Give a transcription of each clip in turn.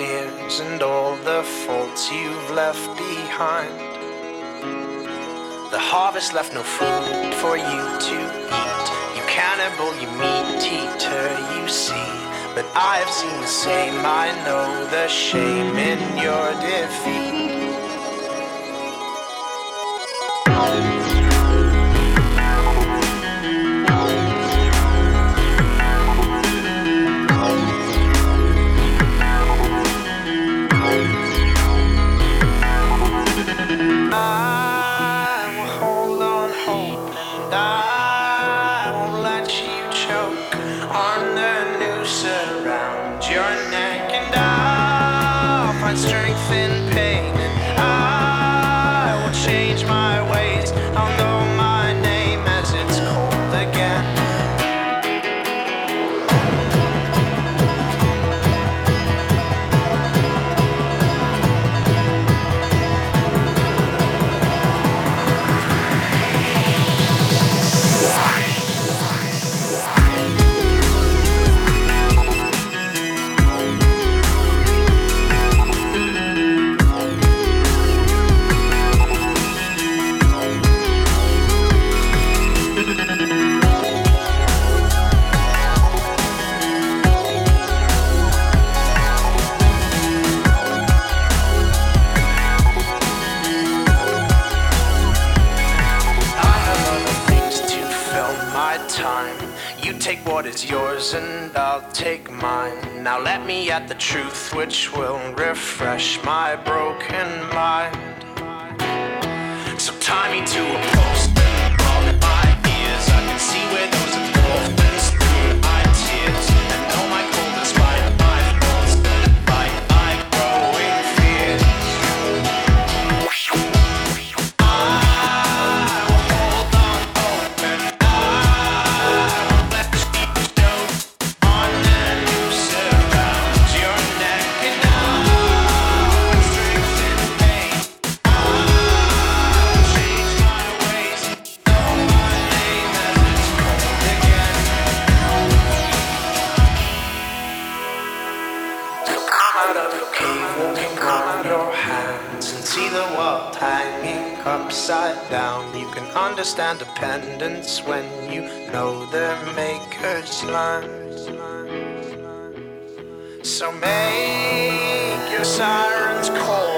fears and all the faults you've left behind. The harvest left no food for you to eat. You cannibal, you meat eater, you see. But I have seen the same, I know the shame in your defeat. At the truth which will refresh my broken mind. So tie me to a post. understand dependence when you know their maker's line. So make your sirens call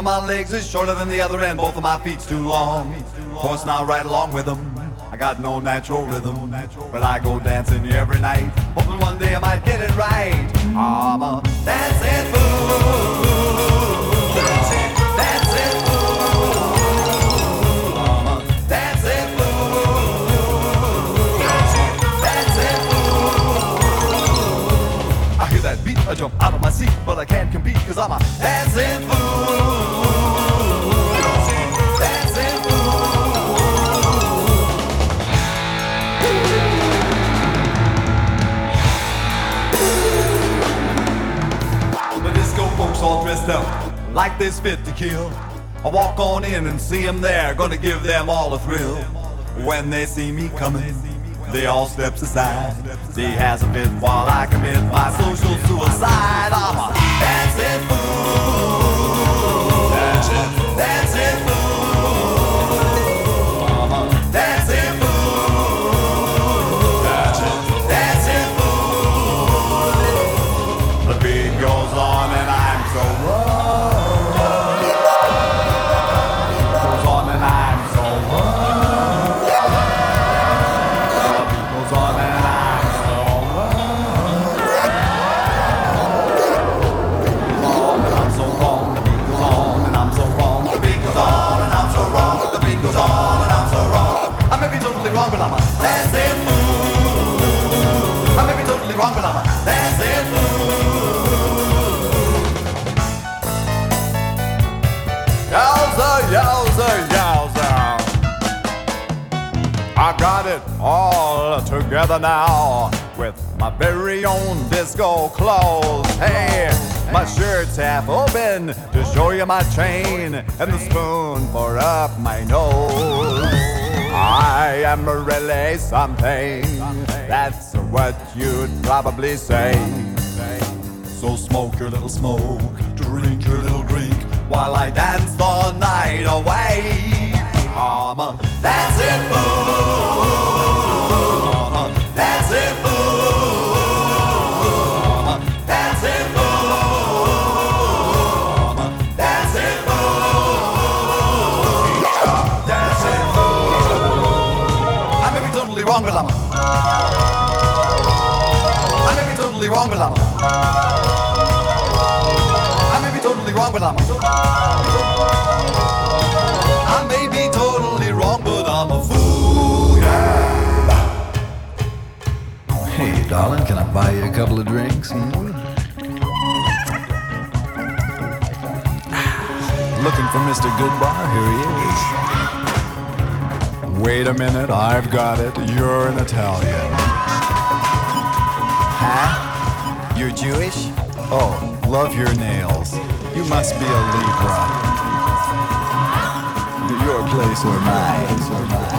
of my legs is shorter than the other and both of my feet's too long. Course not, right along with them. I got no natural rhythm, but I go dancing every night, hoping one day I might get it right. I'm a dancing fool. Dancing fool. Dancing fool. I jump out of my seat, but I can't compete, cause I'm a dancing fool. messed up like this fit to kill. I walk on in and see them there, gonna give them all a thrill. When they see me coming, they all steps aside. They has a bit while I commit my social suicide. I'm a dancing fool. together now with my very own disco clothes. Hey, my shirt's half open to show you my chain and the spoon for up my nose. I am really something, that's what you'd probably say. So smoke your little smoke, drink your little drink, while I dance the night away. I'm a dancing fool. I may be totally wrong, but I'm a I may be totally wrong, but I'm a fool, yeah. Hey, darling, can I buy you a couple of drinks? Hmm? Looking for Mr. Goodbar? Here he is. Wait a minute, I've got it. You're an Italian. Huh? You're Jewish? Oh, love your nails. You must be a Libra. Your place or mine?